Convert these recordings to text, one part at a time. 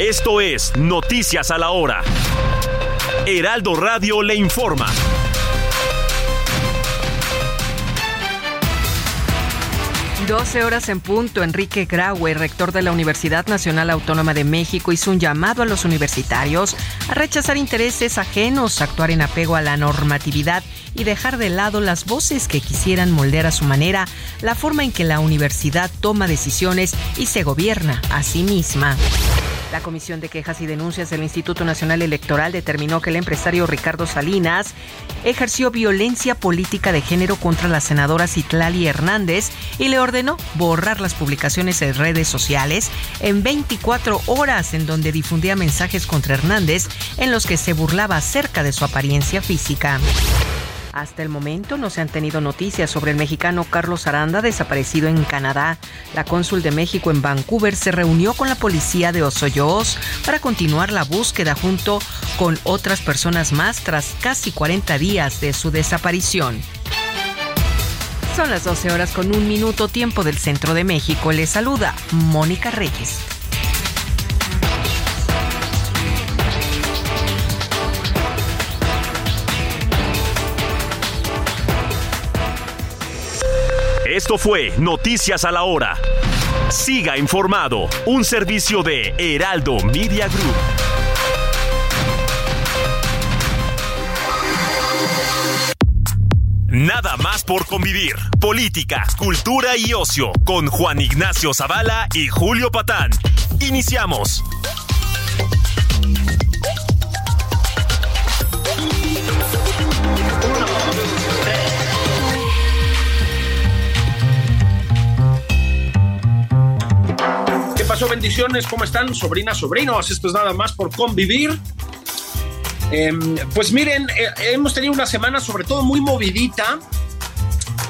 Esto es Noticias a la Hora. Heraldo Radio le informa. 12 horas en punto, Enrique Graue, rector de la Universidad Nacional Autónoma de México, hizo un llamado a los universitarios a rechazar intereses ajenos, actuar en apego a la normatividad y dejar de lado las voces que quisieran moldear a su manera la forma en que la universidad toma decisiones y se gobierna a sí misma. La Comisión de Quejas y Denuncias del Instituto Nacional Electoral determinó que el empresario Ricardo Salinas ejerció violencia política de género contra la senadora Citlali Hernández y le ordenó borrar las publicaciones en redes sociales en 24 horas en donde difundía mensajes contra Hernández en los que se burlaba acerca de su apariencia física. Hasta el momento no se han tenido noticias sobre el mexicano Carlos Aranda desaparecido en Canadá. La cónsul de México en Vancouver se reunió con la policía de Osoyoos para continuar la búsqueda junto con otras personas más tras casi 40 días de su desaparición. Son las 12 horas con un minuto tiempo del centro de México. Les saluda Mónica Reyes. Esto fue Noticias a la Hora. Siga informado, un servicio de Heraldo Media Group. Nada más por convivir. Política, cultura y ocio con Juan Ignacio Zavala y Julio Patán. Iniciamos. ¿Qué pasó? Bendiciones, ¿cómo están? Sobrinas, sobrinos, esto es nada más por convivir. Eh, pues miren, eh, hemos tenido una semana sobre todo muy movidita,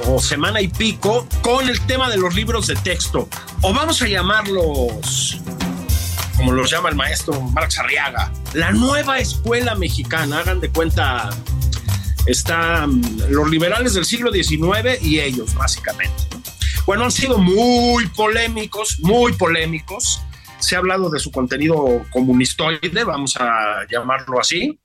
o semana y pico, con el tema de los libros de texto, o vamos a llamarlos, como los llama el maestro Marx Arriaga, la nueva escuela mexicana, hagan de cuenta, están los liberales del siglo XIX y ellos, básicamente. Bueno, han sido muy polémicos, muy polémicos. Se ha hablado de su contenido comunistoide, vamos a llamarlo así.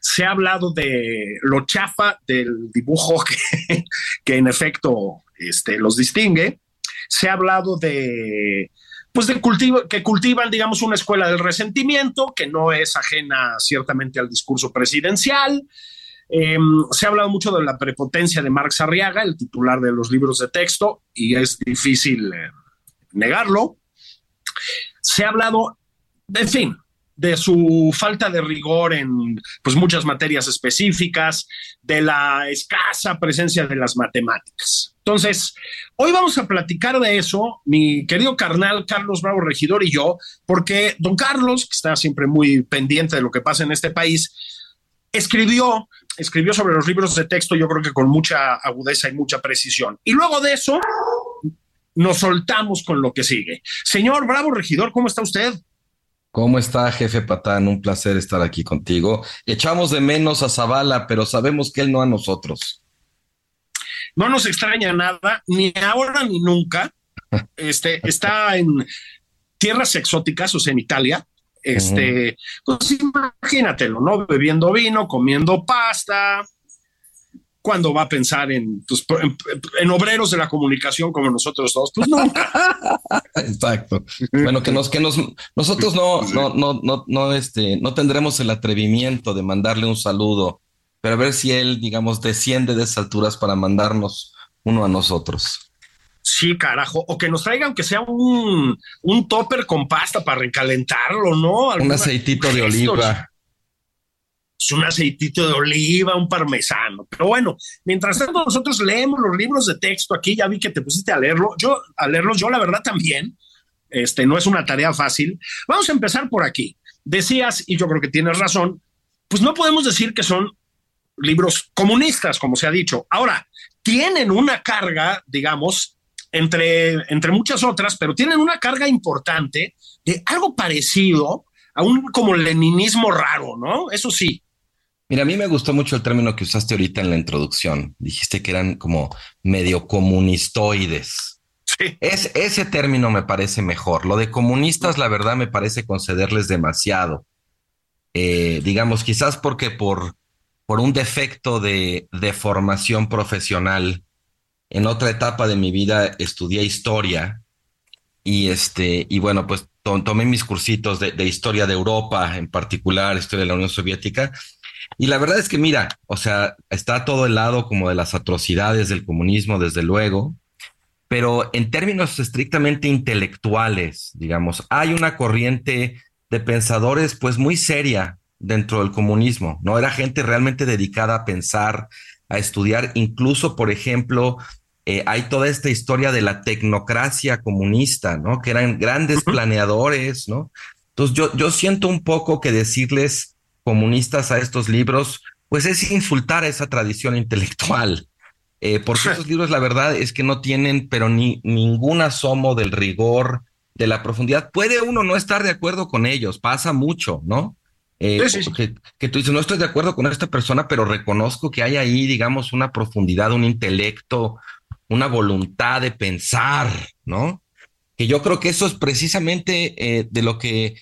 Se ha hablado de lo chafa del dibujo que, en efecto este, los distingue. Se ha hablado de, pues de cultivo, que cultivan, digamos, una escuela del resentimiento, que no es ajena ciertamente al discurso presidencial. Eh, se ha hablado mucho de la prepotencia de Marx Arriaga, el titular de los libros de texto, y es difícil eh, negarlo. Se ha hablado, en fin, de su falta de rigor en pues, muchas materias específicas, de la escasa presencia de las matemáticas. Entonces, hoy vamos a platicar de eso, mi querido carnal Carlos Bravo Regidor y yo, porque don Carlos, que está siempre muy pendiente de lo que pasa en este país, escribió, escribió sobre los libros de texto, yo creo que con mucha agudeza y mucha precisión. Y luego de eso, nos soltamos con lo que sigue. Señor Bravo Regidor, ¿cómo está usted? ¿Cómo está, jefe Patán? Un placer estar aquí contigo. Echamos de menos a Zavala, pero sabemos que él no a nosotros. No nos extraña nada, ni ahora ni nunca. Este está en tierras exóticas, o sea, en Italia. Este, pues imagínatelo, ¿no? Bebiendo vino, comiendo pasta. ¿Cuándo va a pensar en, pues, en, en obreros de la comunicación como nosotros dos? Pues nunca. Exacto. Bueno, que nos, que nos, nosotros no, no, no, no, no, este, no tendremos el atrevimiento de mandarle un saludo, pero a ver si él, digamos, desciende de esas alturas para mandarnos uno a nosotros. Sí, carajo. O que nos traigan que sea un, un topper con pasta para recalentarlo, ¿no? Un aceitito de oliva. Es un aceitito de oliva, un parmesano. Pero bueno, mientras tanto nosotros leemos los libros de texto aquí, ya vi que te pusiste a leerlo, yo a leerlos, yo la verdad también, este, no es una tarea fácil. Vamos a empezar por aquí. Decías, y yo creo que tienes razón, pues no podemos decir que son libros comunistas, como se ha dicho. Ahora, tienen una carga, digamos, entre, entre muchas otras, pero tienen una carga importante de algo parecido a un como leninismo raro, ¿no? Eso sí. Mira, a mí me gustó mucho el término que usaste ahorita en la introducción. Dijiste que eran como medio comunistoides. Sí. Es, ese término me parece mejor. Lo de comunistas, la verdad, me parece concederles demasiado. Eh, digamos, quizás porque por, por un defecto de, de, formación profesional, en otra etapa de mi vida estudié historia y este, y bueno, pues tomé mis cursitos de, historia de Europa, en particular, historia de la Unión Soviética, y la verdad es que, mira, o sea, está todo el lado como de las atrocidades del comunismo, desde luego, pero en términos estrictamente intelectuales, digamos, hay una corriente de pensadores pues muy seria dentro del comunismo, ¿no? Era gente realmente dedicada a pensar, a estudiar, incluso, por ejemplo, eh, hay toda esta historia de la tecnocracia comunista, ¿no? Que eran grandes planeadores, ¿no? Entonces yo, yo siento un poco que decirles comunistas a estos libros, pues es insultar a esa tradición intelectual. Eh, porque esos libros, la verdad es que no tienen, pero ni ningún asomo del rigor, de la profundidad. Puede uno no estar de acuerdo con ellos, pasa mucho, ¿no? Eh, que, que, tú dices, no estoy de acuerdo con esta persona, pero reconozco que hay ahí, digamos, una profundidad, un intelecto, una voluntad de pensar, ¿no? Que yo creo que eso es precisamente eh, de lo que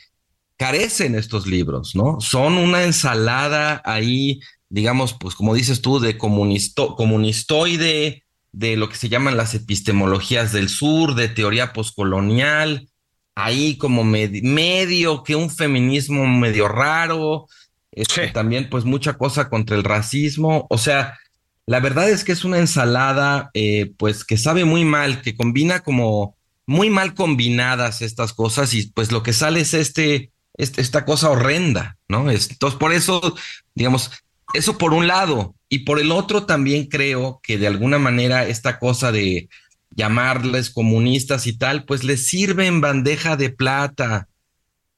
carecen estos libros, ¿no? Son una ensalada ahí, digamos, pues como dices tú, de comunisto, comunistoide, de lo que se llaman las epistemologías del sur, de teoría poscolonial, ahí como medio que un feminismo medio raro, este, también pues mucha cosa contra el racismo, o sea, la verdad es que es una ensalada pues, pues que sabe muy mal, que combina como muy mal combinadas estas cosas y pues lo que sale es este esta cosa horrenda, ¿no? Entonces, por eso, digamos, eso por un lado, y por el otro también creo que de alguna manera esta cosa de llamarles comunistas y tal, pues les sirve en bandeja de plata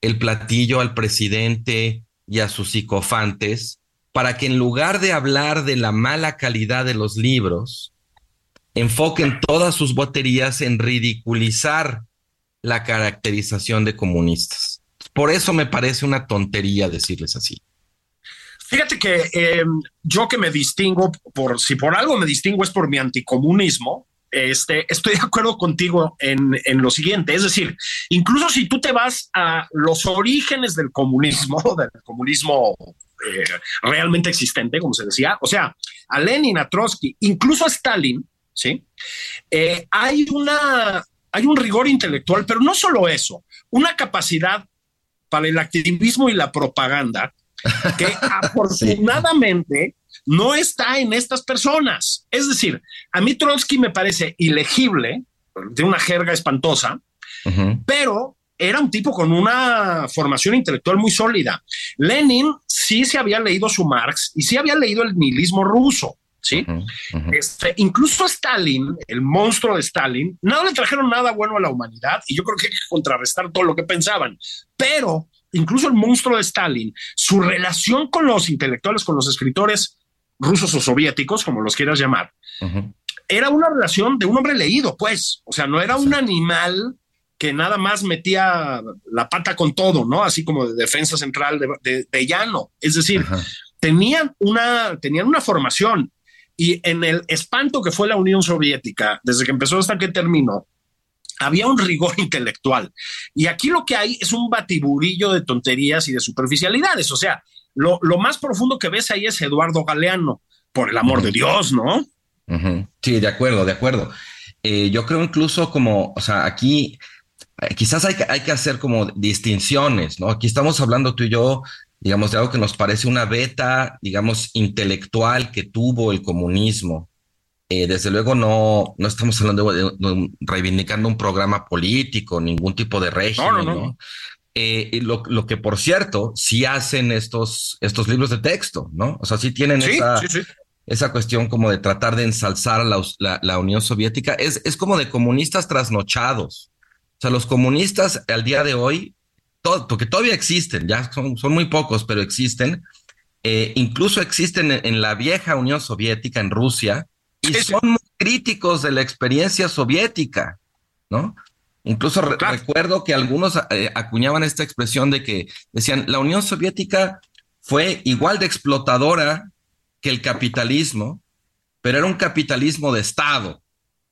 el platillo al presidente y a sus psicofantes para que en lugar de hablar de la mala calidad de los libros, enfoquen todas sus boterías en ridiculizar la caracterización de comunistas. Por eso me parece una tontería decirles así. Fíjate que em, yo que me distingo, por si por algo me distingo es por mi anticomunismo, este, estoy de acuerdo contigo en, en, lo siguiente, es decir, incluso si tú te vas a los orígenes del comunismo, del comunismo eh, realmente existente, como se decía, o sea, a Lenin, a Trotsky, incluso a Stalin, ¿sí? Eh, hay, una, hay un rigor intelectual, pero no solo eso, una capacidad para el activismo y la propaganda que afortunadamente no está en estas personas. Es decir, a mí Trotsky me parece ilegible, de una jerga espantosa, pero era un tipo con una formación intelectual muy sólida. Lenin sí se había leído su Marx y sí había leído el nihilismo ruso. ¿sí? Este, incluso Stalin, el monstruo de Stalin, no le trajeron nada bueno a la humanidad y yo creo que hay que contrarrestar todo lo que pensaban. Pero incluso el monstruo de Stalin, su relación con los intelectuales, con los escritores rusos o soviéticos, como los quieras llamar, era una relación de un hombre leído, pues, o sea, no era un animal que nada más metía la pata con todo, ¿no? Así como de defensa central de, llano. Es decir, tenían una, tenían una formación y en el espanto que fue la Unión Soviética, desde que empezó hasta que terminó, había un rigor intelectual. Y aquí lo que hay es un batiburillo de tonterías y de superficialidades. O sea, lo, más profundo que ves ahí es Eduardo Galeano, por el amor de Dios, ¿no? Sí, de acuerdo, de acuerdo. Eh, yo creo incluso como, o sea, aquí quizás hay que, hay que hacer como distinciones, ¿no? Aquí estamos hablando tú y yo digamos, de algo que nos parece una beta, digamos, intelectual que tuvo el comunismo. Eh, desde luego no, no estamos hablando de, reivindicando un programa político, ningún tipo de régimen, no, eh, lo, lo, que por cierto, sí hacen estos, estos libros de texto, ¿no? O sea, sí tienen esa, esa cuestión como de tratar de ensalzar la, la, la Unión Soviética. Es, es como de comunistas trasnochados. O sea, los comunistas al día de hoy, todo, porque todavía existen, ya son, son muy pocos, pero existen. Eh, incluso existen en, en, la vieja Unión Soviética, en Rusia, y son muy críticos de la experiencia soviética, ¿no? Incluso re claro. recuerdo que algunos eh, acuñaban esta expresión de que decían, la Unión Soviética fue igual de explotadora que el capitalismo, pero era un capitalismo de Estado,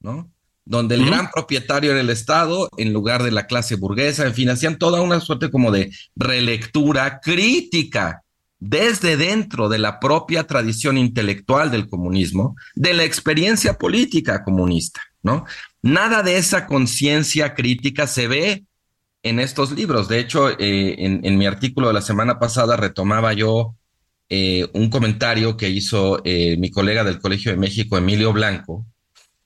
¿no? Donde el uh -huh. gran propietario era el Estado en lugar de la clase burguesa, en fin, hacían toda una suerte como de relectura crítica desde dentro de la propia tradición intelectual del comunismo, de la experiencia política comunista, ¿no? Nada de esa conciencia crítica se ve en estos libros. De hecho, eh, en, en, mi artículo de la semana pasada retomaba yo eh, un comentario que hizo eh, mi colega del Colegio de México, Emilio Blanco,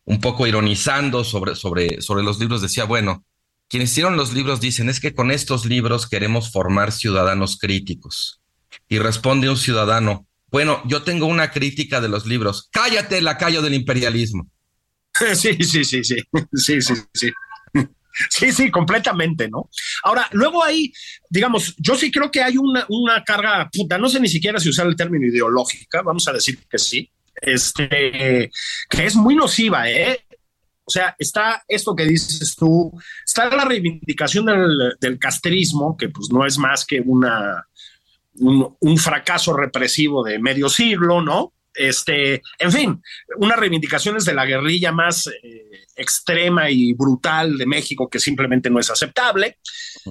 un poco ironizando sobre, sobre, sobre los libros. Decía, bueno, quienes hicieron los libros dicen, es que con estos libros queremos formar ciudadanos críticos. Y responde un ciudadano, bueno, yo tengo una crítica de los libros. Cállate, lacayo del imperialismo. Sí, sí, sí, sí, sí, sí, sí. Sí, sí, completamente, ¿no? Ahora, luego hay, digamos, yo sí creo que hay una, una carga, puta, no sé ni siquiera si usar el término ideológica, vamos a decir que sí, este, que es muy nociva, ¿eh? O sea, está esto que dices tú, está la reivindicación del, del castrismo, que pues no es más que una, un, un fracaso represivo de medio siglo, ¿no? Este, en fin, unas reivindicaciones de la guerrilla más eh, extrema y brutal de México que simplemente no es aceptable.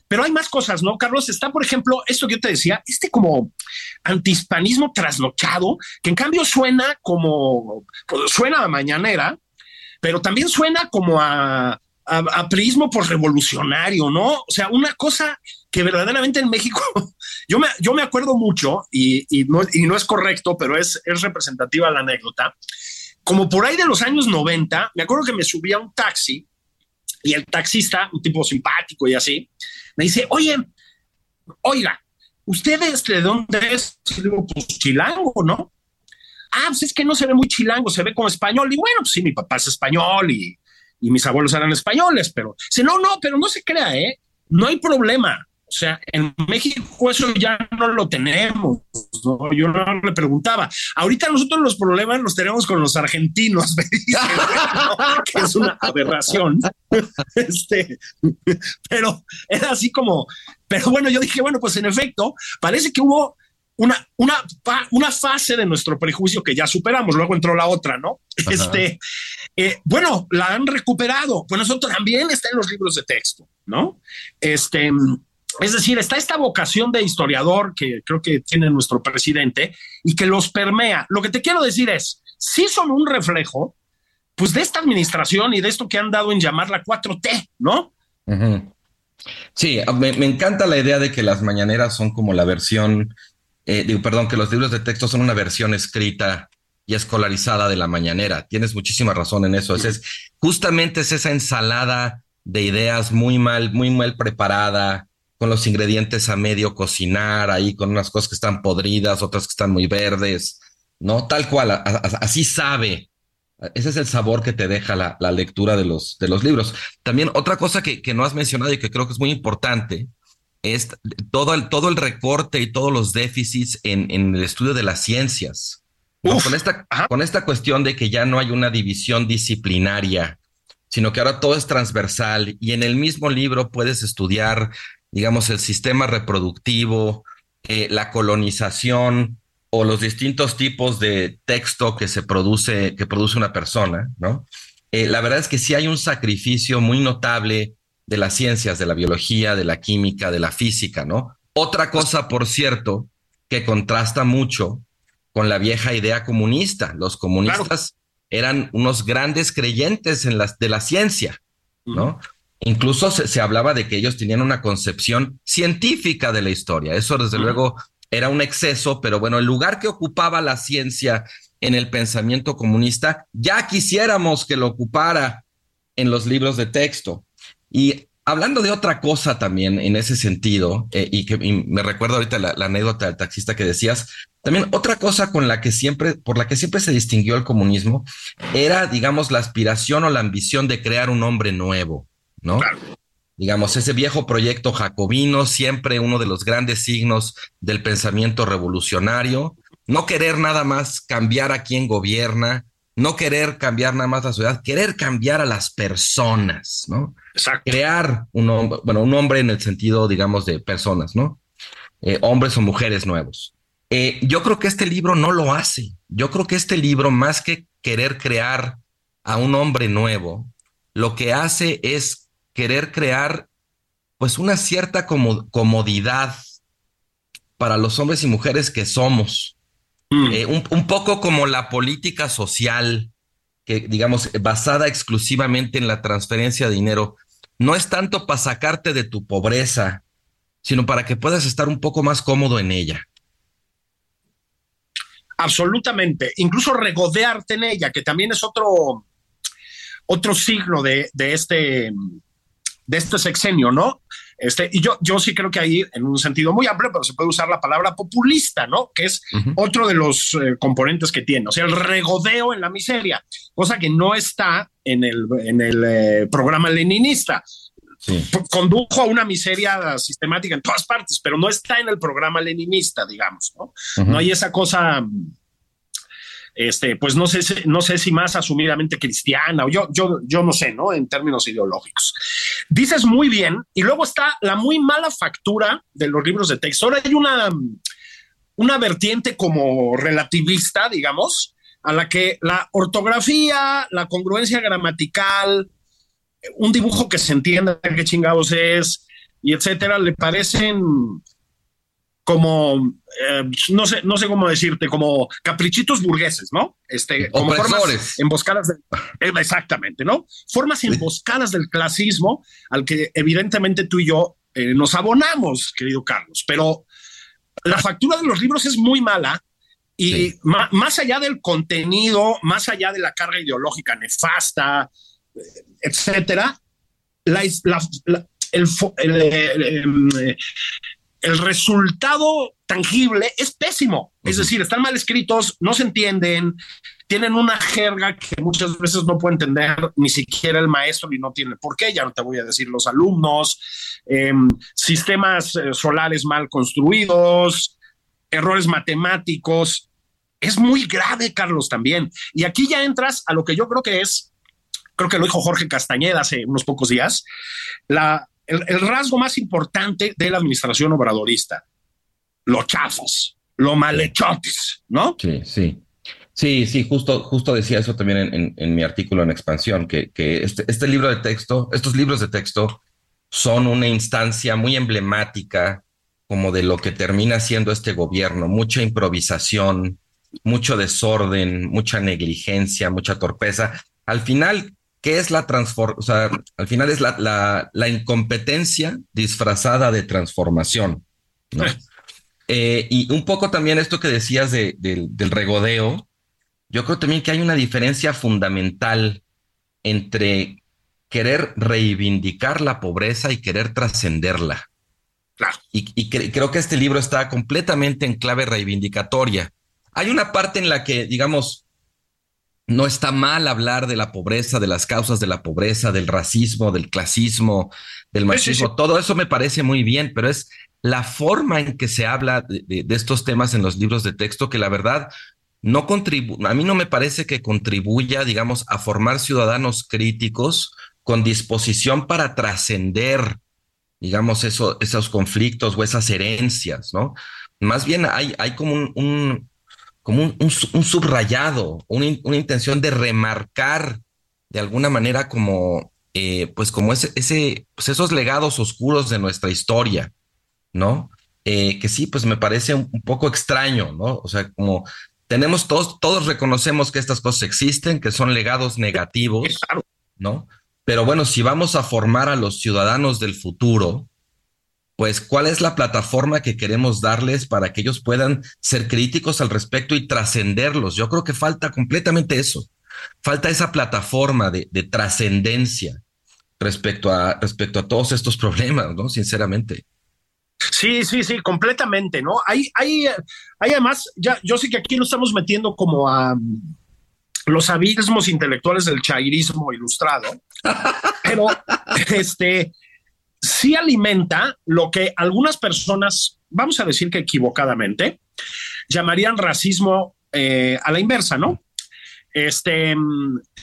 Pero hay más cosas, ¿no, Carlos? Está, por ejemplo, esto que yo te decía, este como antihispanismo trasnochado, que en cambio suena como, pues, suena a mañanera, pero también suena como a, a, a por revolucionario, ¿no? O sea, una cosa que verdaderamente en México, yo me, yo me acuerdo mucho, y, y, no, y no es correcto, pero es, es representativa la anécdota, como por ahí de los años 90, me acuerdo que me subí a un taxi y el taxista, un tipo simpático y así, me dice, oye, oiga, ¿ustedes de dónde es? Y digo, pues chilango, ¿no? Ah, pues es que no se ve muy chilango, se ve como español. Y bueno, pues sí, mi papá es español y, y mis abuelos eran españoles, pero dice, no, no, pero no se crea, ¿eh? No hay problema. O sea, en México eso ya no lo tenemos. ¿no? Yo no le preguntaba. Ahorita nosotros los problemas los tenemos con los argentinos, que es una aberración. Este, pero era así como, pero bueno, yo dije, bueno, pues en efecto, parece que hubo una, una, una fase de nuestro prejuicio que ya superamos, luego entró la otra, ¿no? Ajá. Este, eh, bueno, la han recuperado. Pues nosotros también está en los libros de texto, ¿no? Este, es decir, está esta vocación de historiador que creo que tiene nuestro presidente y que los permea. Lo que te quiero decir es, sí son un reflejo, pues de esta administración y de esto que han dado en llamar la 4T, ¿no? Sí, me, me, encanta la idea de que las mañaneras son como la versión, eh, digo, perdón, que los libros de texto son una versión escrita y escolarizada de la mañanera. Tienes muchísima razón en eso. -huh. es, justamente es esa ensalada de ideas muy mal, muy mal preparada, con los ingredientes a medio cocinar, ahí con unas cosas que están podridas, otras que están muy verdes, ¿no? Tal cual, así sabe. Ese es el sabor que te deja la, lectura de los, libros. También otra cosa que, no has mencionado y que creo que es muy importante es todo el, todo el recorte y todos los déficits en, en el estudio de las ciencias. ¿no? Con, esta, con esta cuestión de que ya no hay una división disciplinaria, sino que ahora todo es transversal y en el mismo libro puedes estudiar digamos, el sistema reproductivo, eh, la colonización o los distintos tipos de texto que se produce, que produce una persona, ¿no? Eh, la verdad es que sí hay un sacrificio muy notable de las ciencias, de la biología, de la química, de la física, ¿no? Otra cosa, por cierto, que contrasta mucho con la vieja idea comunista. Los comunistas claro. eran unos grandes creyentes en las, de la ciencia, ¿no? Incluso se, se, hablaba de que ellos tenían una concepción científica de la historia. Eso, desde uh -huh. luego, era un exceso, pero bueno, el lugar que ocupaba la ciencia en el pensamiento comunista, ya quisiéramos que lo ocupara en los libros de texto. Y hablando de otra cosa también en ese sentido, eh, y que me recuerdo ahorita la, anécdota del taxista que decías, también otra cosa con la que siempre, por la que siempre se distinguió el comunismo, era, digamos, la aspiración o la ambición de crear un hombre nuevo, ¿no? Digamos, ese viejo proyecto jacobino, siempre uno de los grandes signos del pensamiento revolucionario, no querer nada más cambiar a quien gobierna, no querer cambiar nada más la sociedad, querer cambiar a las personas, ¿no? Exacto. Crear un hombre, bueno, un hombre en el sentido, digamos, de personas, ¿no? Eh, hombres o mujeres nuevos. Eh, yo creo que este libro no lo hace. Yo creo que este libro, más que querer crear a un hombre nuevo, lo que hace es querer crear, pues, una cierta comodidad para los hombres y mujeres que somos, Mm. Eh, un, poco como la política social, que digamos, basada exclusivamente en la transferencia de dinero, no es tanto para sacarte de tu pobreza, sino para que puedas estar un poco más cómodo en ella. Absolutamente, incluso regodearte en ella, que también es otro, otro signo de, de este, de este sexenio, ¿no? Este, y yo, yo sí creo que ahí, en un sentido muy amplio, pero se puede usar la palabra populista, ¿no? Que es otro de los eh, componentes que tiene, o sea, el regodeo en la miseria, cosa que no está en el, en el eh, programa leninista. Condujo a una miseria sistemática en todas partes, pero no está en el programa leninista, digamos, ¿no? No hay esa cosa este, pues no sé, no sé si más asumidamente cristiana o yo, yo, yo no sé, ¿no? En términos ideológicos. Dices muy bien, y luego está la muy mala factura de los libros de texto. Ahora hay una, una vertiente como relativista, digamos, a la que la ortografía, la congruencia gramatical, un dibujo que se entienda qué chingados es, y etcétera, le parecen como, eh, no sé, no sé cómo decirte, como caprichitos burgueses, ¿no? Este, como formas emboscadas, eh, exactamente, ¿no? Formas emboscadas del clasismo al que evidentemente tú y yo eh, nos abonamos, querido Carlos, pero la factura de los libros es muy mala y más allá del contenido, más allá de la carga ideológica nefasta, etcétera, la, el, el, el resultado tangible es pésimo. Es decir, están mal escritos, no se entienden, tienen una jerga que muchas veces no puede entender ni siquiera el maestro y no tiene por qué, ya no te voy a decir los alumnos, em, sistemas eh, solares mal construidos, errores matemáticos. Es muy grave, Carlos, también. Y aquí ya entras a lo que yo creo que es, creo que lo dijo Jorge Castañeda hace unos pocos días, la el, rasgo más importante de la administración obradorista, los chafos, los malhechotes, ¿no? Sí, sí. Sí, sí, justo, justo decía eso también en, mi artículo en expansión, que, este, este, libro de texto, estos libros de texto son una instancia muy emblemática como de lo que termina siendo este gobierno, mucha improvisación, mucho desorden, mucha negligencia, mucha torpeza. Al final, ¿Qué es la transformación? O sea, al final es la, la, incompetencia disfrazada de transformación. ¿no? Eh, y un poco también esto que decías de, del regodeo, yo creo también que hay una diferencia fundamental entre querer reivindicar la pobreza y querer trascenderla. Claro. Y, y creo que este libro está completamente en clave reivindicatoria. Hay una parte en la que, digamos, no está mal hablar de la pobreza, de las causas de la pobreza, del racismo, del clasismo, del machismo. Todo eso me parece muy bien, pero es la forma en que se habla de, estos temas en los libros de texto que la verdad no contribuye, a mí no me parece que contribuya, digamos, a formar ciudadanos críticos con disposición para trascender, digamos, eso, esos conflictos o esas herencias, ¿no? Más bien hay, hay como un como un, subrayado, una, intención de remarcar de alguna manera como, eh, pues como ese, ese pues esos legados oscuros de nuestra historia, ¿no? Eh, que sí, pues me parece un, poco extraño, ¿no? O sea, como tenemos todos, todos reconocemos que estas cosas existen, que son legados negativos, ¿no? Pero bueno, si vamos a formar a los ciudadanos del futuro, pues cuál es la plataforma que queremos darles para que ellos puedan ser críticos al respecto y trascenderlos. Yo creo que falta completamente eso. Falta esa plataforma de, trascendencia. respecto a, respecto a todos estos problemas, ¿no? Sinceramente. Sí, sí, sí, completamente, ¿no? Hay, hay, hay además, ya, yo sé que aquí lo estamos metiendo como a mm, los abismos intelectuales del chairismo ilustrado, pero este sí alimenta lo que algunas personas, vamos a decir que equivocadamente, llamarían racismo eh, a la inversa, ¿no? Este,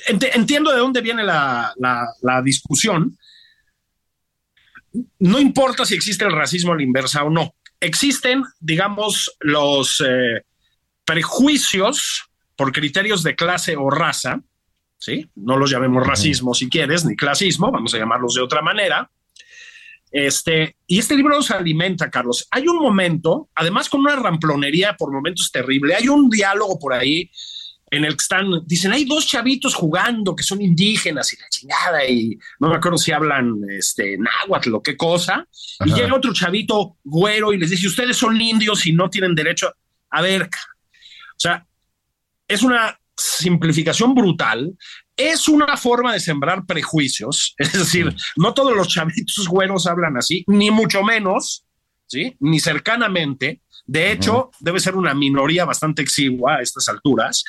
entiendo de dónde viene la, la discusión, no importa si existe el racismo a la inversa o no, existen, digamos, los eh, prejuicios por criterios de clase o raza, ¿sí? No los llamemos racismo si quieres, ni clasismo, vamos a llamarlos de otra manera. Este, y este libro nos alimenta, Carlos. Hay un momento, además con una ramplonería por momentos terrible, hay un diálogo por ahí en el que están, dicen, hay dos chavitos jugando que son indígenas y la chingada, y no me acuerdo si hablan este, náhuatl o qué cosa, y llega otro chavito güero y les dice, ustedes son indios y no tienen derecho a ver, o sea, es una simplificación brutal, es una forma de sembrar prejuicios, es decir, no todos los chavitos güeros hablan así, ni mucho menos, ¿sí? Ni cercanamente, de hecho, debe ser una minoría bastante exigua a estas alturas.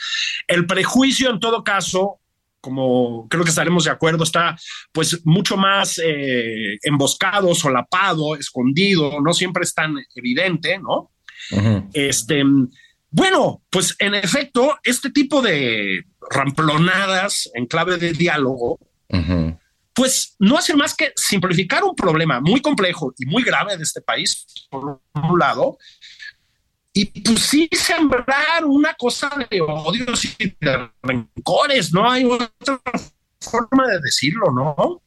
El prejuicio, en todo caso, como creo que estaremos de acuerdo, está pues mucho más eh, emboscado, solapado, escondido, no siempre es tan evidente, ¿no? Este, bueno, pues en efecto, este tipo de ramplonadas en clave de diálogo, pues no hace más que simplificar un problema muy complejo y muy grave de este país, por un lado, y pues sí sembrar una cosa de odios y de rencores, no hay otra forma de decirlo, ¿no?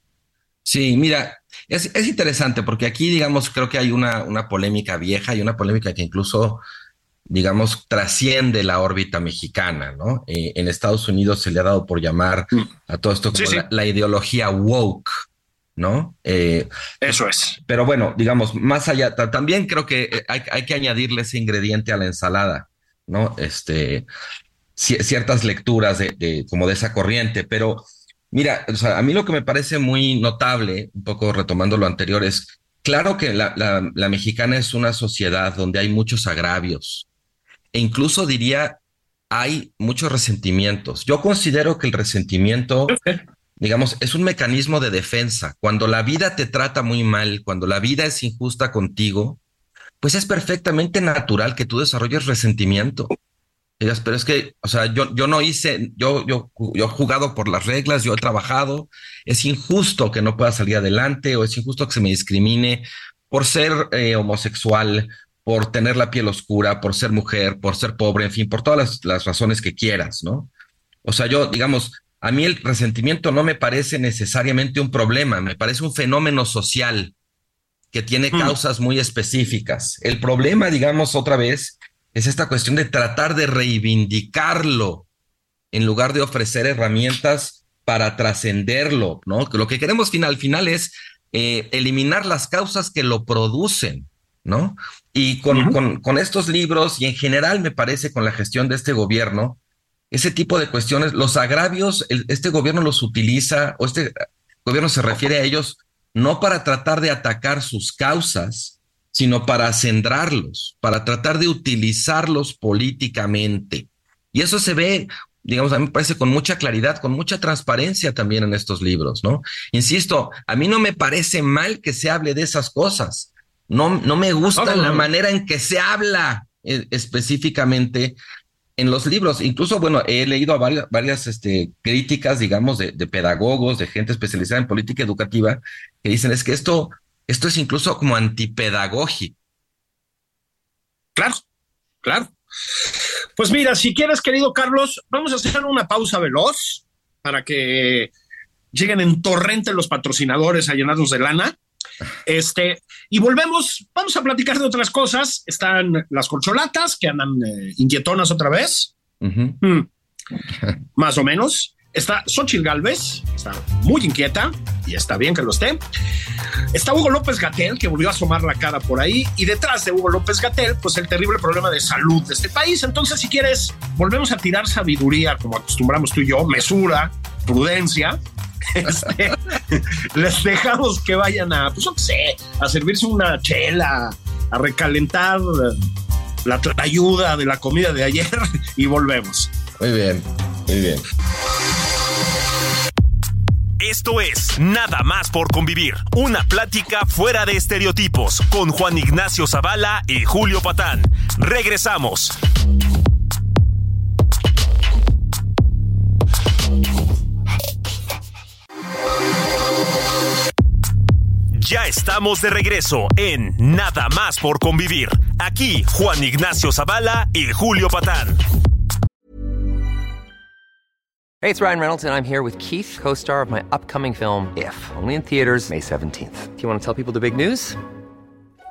Sí, mira, es, es interesante porque aquí, digamos, creo que hay una, una polémica vieja y una polémica que incluso, digamos, trasciende la órbita mexicana, ¿no? Eh, en Estados Unidos se le ha dado por llamar mm. a todo esto como la, ideología woke, ¿no? Eh, Eso es. Pero bueno, digamos, más allá, también creo que eh, hay, que añadirle ese ingrediente a la ensalada, ¿no? Este, ciertas lecturas de, como de esa corriente, pero mira, o sea, a mí lo que me parece muy notable, un poco retomando lo anterior, es claro que la, la, mexicana es una sociedad donde hay muchos agravios e incluso diría hay muchos resentimientos. Yo considero que el resentimiento digamos, es un mecanismo de defensa. Cuando la vida te trata muy mal, cuando la vida es injusta contigo, pues es perfectamente natural que tú desarrolles resentimiento. pero es que, o sea, yo, yo no hice, yo, yo, yo he jugado por las reglas, yo he trabajado, es injusto que no pueda salir adelante o es injusto que se me discrimine por ser eh, homosexual, por tener la piel oscura, por ser mujer, por ser pobre, en fin, por todas las, las razones que quieras, ¿no? O sea, yo, digamos, a mí el resentimiento no me parece necesariamente un problema, me parece un fenómeno social que tiene mm. causas muy específicas. El problema, digamos otra vez, es esta cuestión de tratar de reivindicarlo en lugar de ofrecer herramientas para trascenderlo, ¿no? Lo que queremos al final es eh, eliminar las causas que lo producen, ¿no? Y con, con estos libros y en general me parece con la gestión de este gobierno, ese tipo de cuestiones, los agravios, este gobierno los utiliza o este gobierno se refiere a ellos no para tratar de atacar sus causas, sino para centrarlos, para tratar de utilizarlos políticamente. Y eso se ve, digamos, a mí me parece con mucha claridad, con mucha transparencia también en estos libros, ¿no? Insisto, a mí no me parece mal que se hable de esas cosas. No, no me gusta la manera en que se habla eh, específicamente en los libros, incluso, bueno, he leído a varias, varias este, críticas, digamos, de, pedagogos, de gente especializada en política educativa, que dicen es que esto, esto es incluso como antipedagógico. Claro, claro. Pues mira, si quieres, querido Carlos, vamos a hacer una pausa veloz para que lleguen en torrente los patrocinadores a llenarnos de lana. Este, y volvemos, vamos a platicar de otras cosas. Están las corcholatas que andan eh, inquietonas otra vez. Mm. Más o menos. Está Xochitl Galvez, está muy inquieta y está bien que lo esté. Está Hugo López Gatel, que volvió a asomar la cara por ahí. Y detrás de Hugo López Gatel, pues el terrible problema de salud de este país. Entonces, si quieres, volvemos a tirar sabiduría, como acostumbramos tú y yo, mesura, prudencia este, les dejamos que vayan a, pues no sé, a servirse una chela, a recalentar la ayuda de la comida de ayer y volvemos. Muy bien, muy bien. Esto es Nada más por convivir, una plática fuera de estereotipos con Juan Ignacio Zavala y Julio Patán. Regresamos. Ya estamos de regreso en Nada más por convivir. Aquí Juan Ignacio Zavala y Julio Patán. Hey, it's Ryan Reynolds and I'm here with Keith, co-star of my upcoming film If, only in theaters May 17th. Do you want to tell people the big news?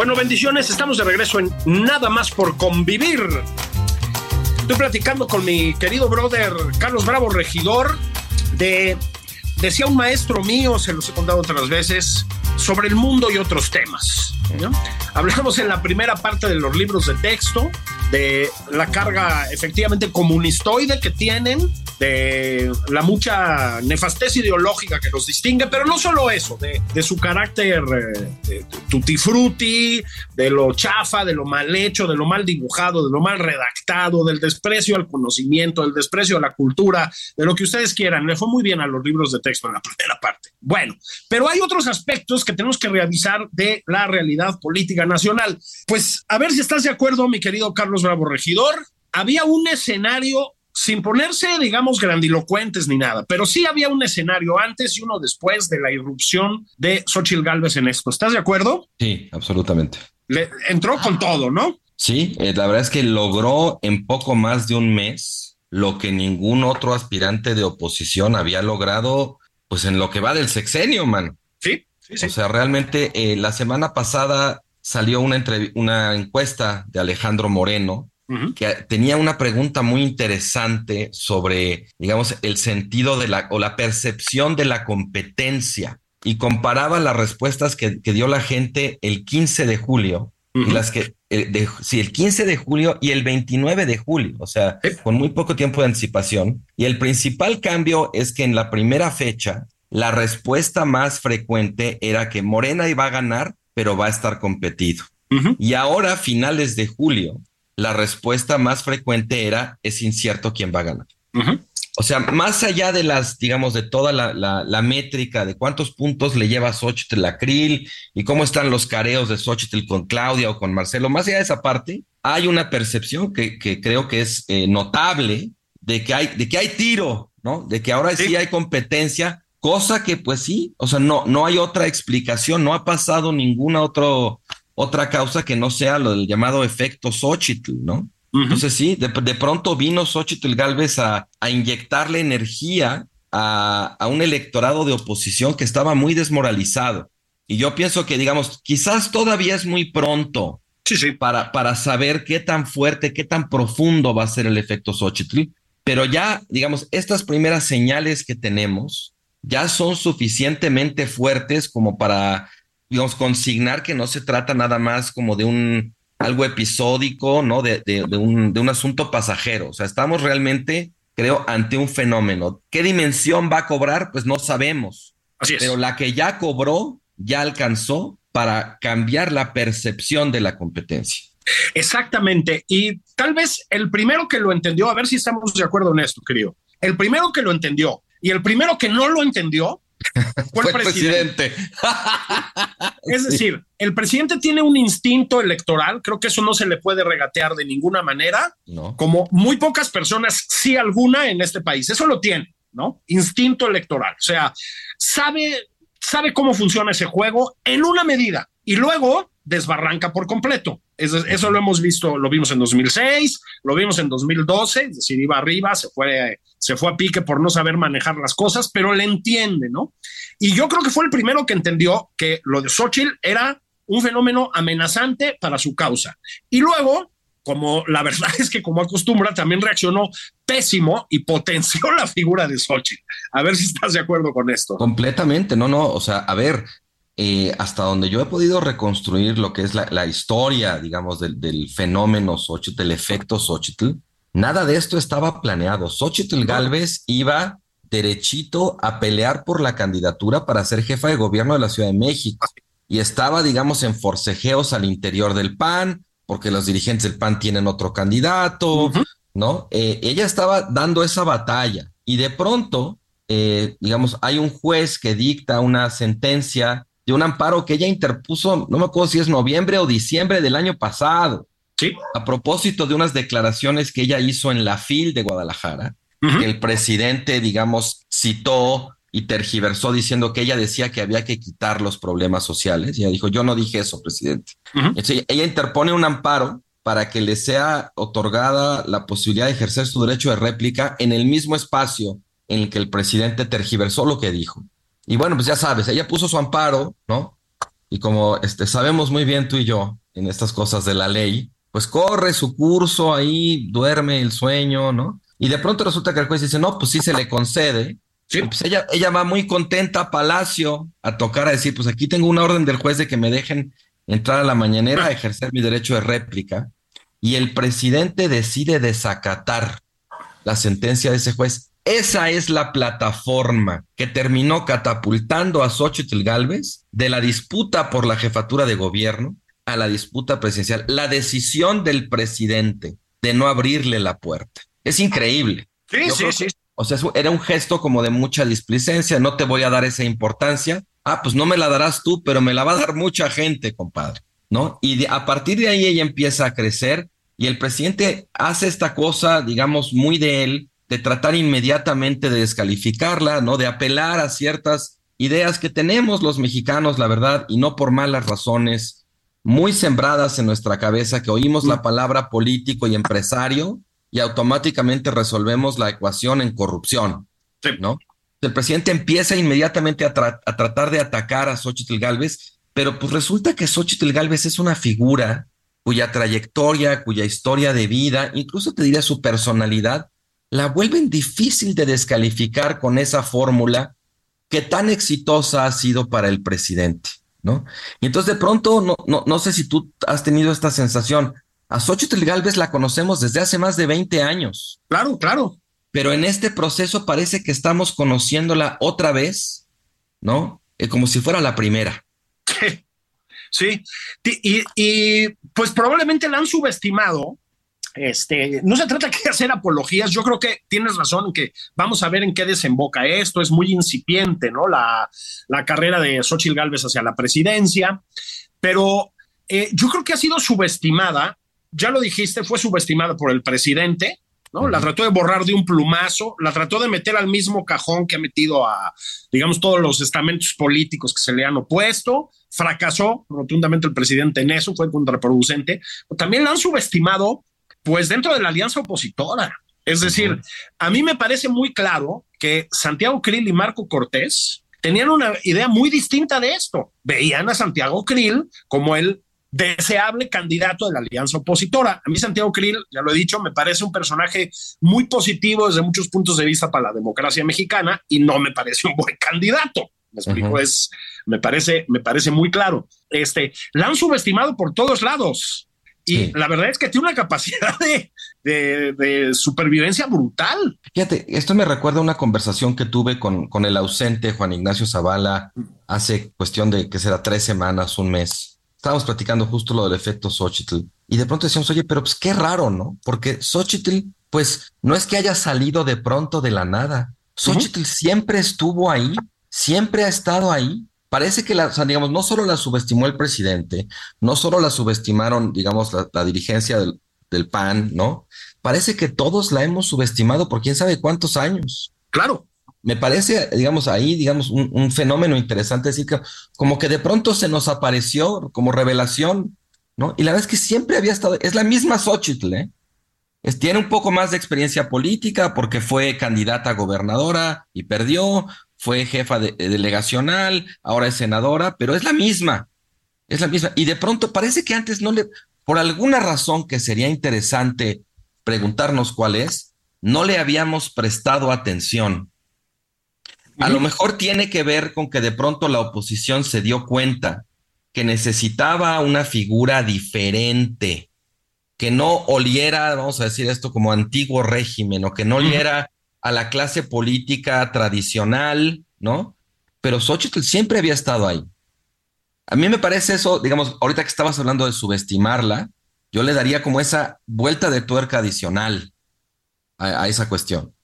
Bueno, bendiciones, estamos de regreso en Nada más por convivir. Estoy platicando con mi querido brother Carlos Bravo, regidor, de, decía un maestro mío, se los he contado otras veces, sobre el mundo y otros temas. Hablamos en la primera parte de los libros de texto, de la carga efectivamente comunistoide que tienen, de la mucha nefastez ideológica que los distingue, pero no solo eso, de, de su carácter eh, tutti frutti, de lo chafa, de lo mal hecho, de lo mal dibujado, de lo mal redactado, del desprecio al conocimiento, del desprecio a la cultura, de lo que ustedes quieran. Le fue muy bien a los libros de texto en la primera parte. Bueno, pero hay otros aspectos que tenemos que revisar de la realidad política nacional. Pues a ver si estás de acuerdo, mi querido Carlos Bravo Regidor. Había un escenario sin ponerse, digamos, grandilocuentes ni nada, pero sí había un escenario antes y uno después de la irrupción de Xochitl Galvez en esto. ¿Estás de acuerdo? Sí, absolutamente. Le entró con todo, ¿no? Sí, eh, la verdad es que logró en poco más de un mes lo que ningún otro aspirante de oposición había logrado, pues en lo que va del sexenio, man. Sí. O sea, realmente eh, la semana pasada salió una, una encuesta de Alejandro Moreno que tenía una pregunta muy interesante sobre, digamos, el sentido de la o la percepción de la competencia y comparaba las respuestas que, dio la gente el 15 de julio y las que, eh, sí, el 15 de julio y el 29 de julio, o sea, con muy poco tiempo de anticipación. Y el principal cambio es que en la primera fecha, la respuesta más frecuente era que Morena iba a ganar, pero va a estar competido. Y ahora, finales de julio, la respuesta más frecuente era es incierto quién va a ganar. O sea, más allá de las, digamos, de toda la, métrica de cuántos puntos le lleva Xochitl a Krill y cómo están los careos de Xochitl con Claudia o con Marcelo, más allá de esa parte, hay una percepción que, creo que es eh, notable de que, hay, de que hay tiro, ¿no? De que ahora sí. hay competencia, cosa que pues sí, o sea, no, no hay otra explicación, no ha pasado ninguna otro, otra causa que no sea lo del llamado efecto Xochitl, ¿no? Entonces sí, de, pronto vino Xochitl Galvez a, a inyectarle energía a, a, un electorado de oposición que estaba muy desmoralizado. Y yo pienso que, digamos, quizás todavía es muy pronto sí, sí. Para, para saber qué tan fuerte, qué tan profundo va a ser el efecto Xochitl, pero ya, digamos, estas primeras señales que tenemos ya son suficientemente fuertes como para digamos, consignar que no se trata nada más como de un algo episódico, ¿no? De, de, un, de un asunto pasajero. O sea, estamos realmente, creo, ante un fenómeno. ¿Qué dimensión va a cobrar? Pues no sabemos. Así es. Pero la que ya cobró, ya alcanzó para cambiar la percepción de la competencia. Exactamente. Y tal vez el primero que lo entendió, a ver si estamos de acuerdo en esto, querido. El primero que lo entendió y el primero que no lo entendió fue, el presidente. es decir, el presidente tiene un instinto electoral, creo que eso no se le puede regatear de ninguna manera, como muy pocas personas, sí alguna en este país, eso lo tiene, ¿no? Instinto electoral, o sea, sabe, sabe cómo funciona ese juego en una medida. Y luego desbarranca por completo. Eso, lo hemos visto, lo vimos en 2006, lo vimos en 2012, es decir, iba arriba, se fue, se fue a pique por no saber manejar las cosas, pero le entiende, ¿no? Y yo creo que fue el primero que entendió que lo de Xochitl era un fenómeno amenazante para su causa. Y luego, como la verdad es que como acostumbra, también reaccionó pésimo y potenció la figura de Xochitl. A ver si estás de acuerdo con esto. Completamente, no, no, o sea, a ver, eh, hasta donde yo he podido reconstruir lo que es la, historia, digamos, del, fenómeno Xochitl, del efecto Xochitl, nada de esto estaba planeado. Xochitl Galvez iba derechito a pelear por la candidatura para ser jefa de gobierno de la Ciudad de México y estaba, digamos, en forcejeos al interior del PAN, porque los dirigentes del PAN tienen otro candidato, ¿no? Eh, ella estaba dando esa batalla y de pronto, eh, digamos, hay un juez que dicta una sentencia de un amparo que ella interpuso, no me acuerdo si es noviembre o diciembre del año pasado. Sí. A propósito de unas declaraciones que ella hizo en la FIL de Guadalajara, que el presidente, digamos, citó y tergiversó diciendo que ella decía que había que quitar los problemas sociales. Y ella dijo, yo no dije eso, presidente. ella interpone un amparo para que le sea otorgada la posibilidad de ejercer su derecho de réplica en el mismo espacio en el que el presidente tergiversó lo que dijo. Y bueno, pues ya sabes, ella puso su amparo, ¿no? Y como este, sabemos muy bien tú y yo en estas cosas de la ley, pues corre su curso ahí, duerme el sueño, ¿no? Y de pronto resulta que el juez dice, no, pues sí se le concede. Sí. Pues ella, ella va muy contenta a Palacio a tocar, a decir, pues aquí tengo una orden del juez de que me dejen entrar a la mañanera a ejercer mi derecho de réplica. Y el presidente decide desacatar la sentencia de ese juez esa es la plataforma que terminó catapultando a Xochitl Galvez de la disputa por la jefatura de gobierno a la disputa presidencial. La decisión del presidente de no abrirle la puerta. Es increíble. Sí, sí, sí. O sea, era un gesto como de mucha displicencia. No te voy a dar esa importancia. Ah, pues no me la darás tú, pero me la va a dar mucha gente, compadre. ¿No? Y a partir de ahí ella empieza a crecer y el presidente hace esta cosa, digamos, muy de él, de tratar inmediatamente de descalificarla, ¿no? De apelar a ciertas ideas que tenemos los mexicanos, la verdad, y no por malas razones, muy sembradas en nuestra cabeza, que oímos la palabra político y empresario y automáticamente resolvemos la ecuación en corrupción, ¿no? El presidente empieza inmediatamente a, a, tratar de atacar a Xochitl Galvez, pero pues resulta que Xochitl Galvez es una figura cuya trayectoria, cuya historia de vida, incluso te diría su personalidad, la vuelven difícil de descalificar con esa fórmula que tan exitosa ha sido para el presidente, ¿no? Y entonces de pronto, no, no, no sé si tú has tenido esta sensación, a Xochitl Galvez la conocemos desde hace más de 20 años. Claro, claro. Pero en este proceso parece que estamos conociéndola otra vez, ¿no? Eh, como si fuera la primera. Sí, y, y pues probablemente la han subestimado este, no se trata de hacer apologías, yo creo que tienes razón que vamos a ver en qué desemboca esto, es muy incipiente, ¿no? La, carrera de Xochitl Galvez hacia la presidencia, pero eh, yo creo que ha sido subestimada, ya lo dijiste, fue subestimada por el presidente, ¿no? La trató de borrar de un plumazo, la trató de meter al mismo cajón que ha metido a, digamos, todos los estamentos políticos que se le han opuesto, fracasó rotundamente el presidente en eso, fue contraproducente, también la han subestimado pues dentro de la alianza opositora. Es decir, a mí me parece muy claro que Santiago Krill y Marco Cortés tenían una idea muy distinta de esto. Veían a Santiago Krill como el deseable candidato de la alianza opositora. A mí Santiago Krill, ya lo he dicho, me parece un personaje muy positivo desde muchos puntos de vista para la democracia mexicana y no me parece un buen candidato. Me explico, es, me parece, me parece muy claro. Este, la han subestimado por todos lados. Y la verdad es que tiene una capacidad de, supervivencia brutal. Fíjate, esto me recuerda a una conversación que tuve con, con el ausente Juan Ignacio Zavala hace cuestión de que será tres semanas, un mes. Estábamos platicando justo lo del efecto Xochitl y de pronto decíamos, oye, pero pues qué raro, ¿no? Porque Xochitl, pues no es que haya salido de pronto de la nada. Xochitl siempre estuvo ahí, siempre ha estado ahí parece que la, o sea, digamos, no solo la subestimó el presidente, no solo la subestimaron, digamos, la, dirigencia del, del, PAN, ¿no? Parece que todos la hemos subestimado por quién sabe cuántos años. Claro. me parece, digamos, ahí, digamos, un, fenómeno interesante, decir que como que de pronto se nos apareció como revelación, ¿no? Y la verdad es que siempre había estado, es la misma Xochitl, ¿eh? tiene un poco más de experiencia política porque fue candidata a gobernadora y perdió, fue jefa de, delegacional, ahora es senadora, pero es la misma, es la misma. Y de pronto parece que antes no le, por alguna razón que sería interesante preguntarnos cuál es, no le habíamos prestado atención. A lo mejor tiene que ver con que de pronto la oposición se dio cuenta que necesitaba una figura diferente, que no oliera, vamos a decir esto como antiguo régimen, o que no oliera a la clase política tradicional, ¿no? Pero Xochitl siempre había estado ahí. A mí me parece eso, digamos, ahorita que estabas hablando de subestimarla, yo le daría como esa vuelta de tuerca adicional a, esa cuestión.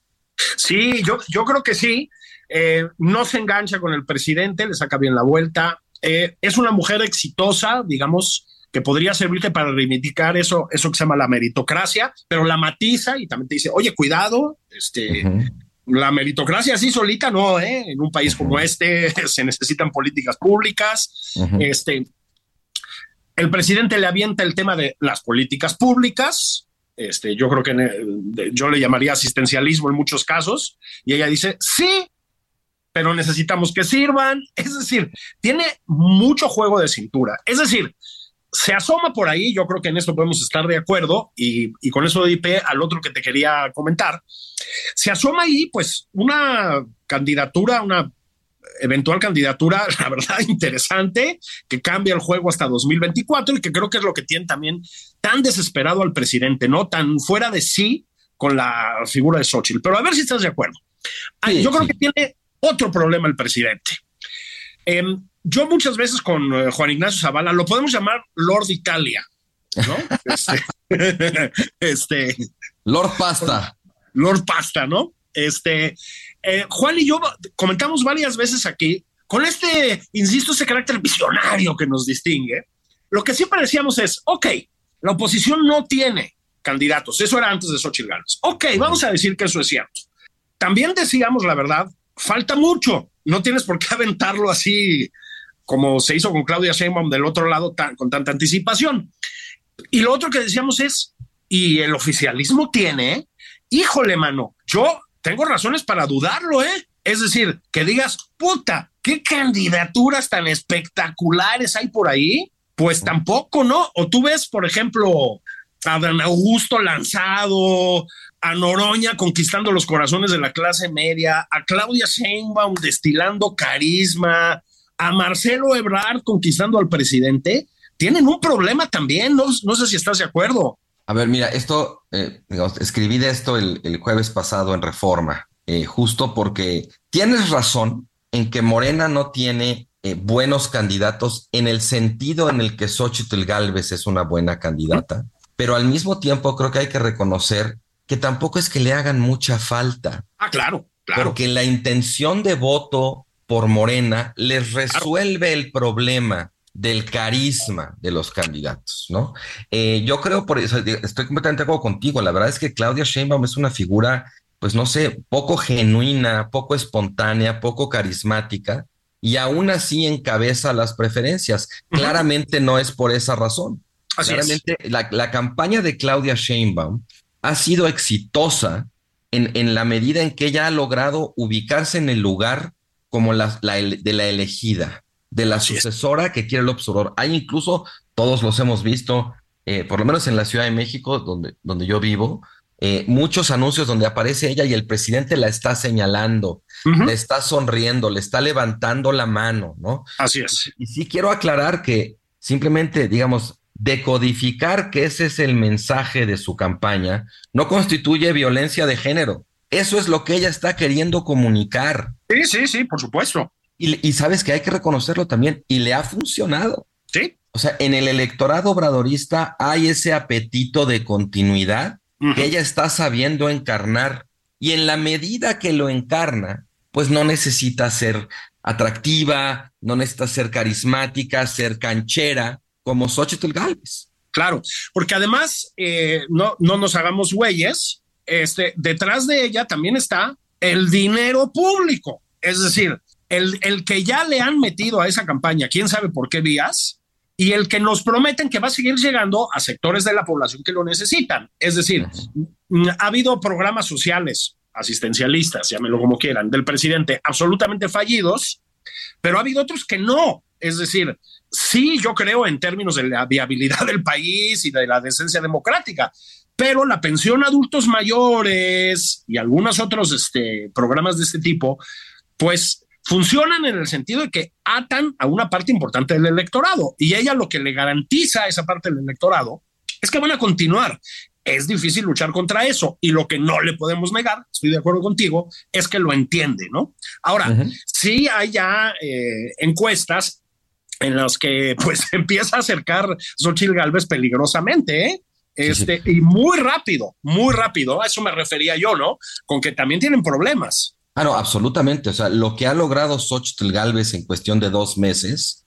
Sí, yo, yo creo que sí. Eh, no se engancha con el presidente, le saca bien la vuelta. Eh, es una mujer exitosa, digamos, que podría servirte para reivindicar eso, eso que se llama la meritocracia, pero la matiza y también te dice, oye, cuidado, este, la meritocracia así solita no, ¿eh? en un país como este se necesitan políticas públicas. Este, el presidente le avienta el tema de las políticas públicas, este, yo creo que yo le llamaría asistencialismo en muchos casos, y ella dice, sí, pero necesitamos que sirvan. Es decir, tiene mucho juego de cintura. Es decir, se asoma por ahí, yo creo que en esto podemos estar de acuerdo, y, y con eso doy pie al otro que te quería comentar. Se asoma ahí, pues, una candidatura, una eventual candidatura, la verdad, interesante, que cambia el juego hasta 2024 y que creo que es lo que tiene también tan desesperado al presidente, ¿no? Tan fuera de sí con la figura de Xochitl. Pero a ver si estás de acuerdo. yo creo que tiene otro problema el presidente. Em, yo muchas veces con eh, Juan Ignacio Zavala lo podemos llamar Lord Italia, ¿no? este, este, Lord Pasta. Lord Pasta, ¿no? Este, eh, Juan y yo comentamos varias veces aquí, con este, insisto, ese carácter visionario que nos distingue, lo que siempre decíamos es, ok, la oposición no tiene candidatos, eso era antes de Xochitl Gálvez. Ok, vamos a decir que eso es cierto. También decíamos la verdad, falta mucho, no tienes por qué aventarlo así como se hizo con Claudia Sheinbaum del otro lado con tanta anticipación. Y lo otro que decíamos es, y el oficialismo tiene, híjole, mano, yo tengo razones para dudarlo, ¿eh? Es decir, que digas, puta, ¿qué candidaturas tan espectaculares hay por ahí? Pues tampoco, ¿no? O tú ves, por ejemplo, a Dan Augusto lanzado, a Noroña conquistando los corazones de la clase media, a Claudia Sheinbaum destilando carisma, a Marcelo Ebrard conquistando al presidente, tienen un problema también, no, sé si estás de acuerdo. A ver, mira, esto, eh, escribí de esto el, jueves pasado en Reforma, eh, justo porque tienes razón en que Morena no tiene eh, buenos candidatos en el sentido en el que Xochitl Galvez es una buena candidata, pero al mismo tiempo creo que hay que reconocer que tampoco es que le hagan mucha falta. Ah, claro, claro. Porque la intención de voto por Morena les resuelve el problema del carisma de los candidatos, ¿no? Eh, yo creo, por eso, estoy completamente de acuerdo contigo, la verdad es que Claudia Sheinbaum es una figura, pues no sé, poco genuina, poco espontánea, poco carismática, y aún así encabeza las preferencias. Claramente no es por esa razón. Claramente la, la, campaña de Claudia Sheinbaum ha sido exitosa en, en, la medida en que ella ha logrado ubicarse en el lugar como la, la de la elegida de la sucesora que quiere el observador. Hay incluso, todos los hemos visto, eh, por lo menos en la Ciudad de México, donde, donde yo vivo, eh, muchos anuncios donde aparece ella y el presidente la está señalando, le está sonriendo, le está levantando la mano, ¿no? Así es. Y sí quiero aclarar que simplemente, digamos, decodificar que ese es el mensaje de su campaña no constituye violencia de género. Eso es lo que ella está queriendo comunicar. Sí, sí, sí, por supuesto. Y, sabes que hay que reconocerlo también, y le ha funcionado. Sí. O sea, en el electorado obradorista hay ese apetito de continuidad que ella está sabiendo encarnar. Y en la medida que lo encarna, pues no necesita ser atractiva, no necesita ser carismática, ser canchera, como Xochitl Galvez. Claro, porque además, eh, no, no nos hagamos güeyes, este, detrás de ella también está el dinero público. Es decir, el, el que ya le han metido a esa campaña, quién sabe por qué vías, y el que nos prometen que va a seguir llegando a sectores de la población que lo necesitan. Es decir, ha habido programas sociales, asistencialistas, llámelo como quieran, del presidente, absolutamente fallidos, pero ha habido otros que no. Es decir, sí, yo creo en términos de la viabilidad del país y de la decencia democrática, pero la pensión a adultos mayores y algunos otros este, programas de este tipo, pues funcionan en el sentido de que atan a una parte importante del electorado y ella lo que le garantiza a esa parte del electorado es que van a continuar. Es difícil luchar contra eso y lo que no le podemos negar, estoy de acuerdo contigo, es que lo entiende, ¿no? Ahora, sí hay ya eh, encuestas en las que pues empieza a acercar Xochitl Galvez peligrosamente, ¿eh? Este, y muy rápido, muy rápido, a eso me refería yo, ¿no? Con que también tienen problemas. Ah, no, absolutamente. O sea, lo que ha logrado Xochitl Galvez en cuestión de dos meses,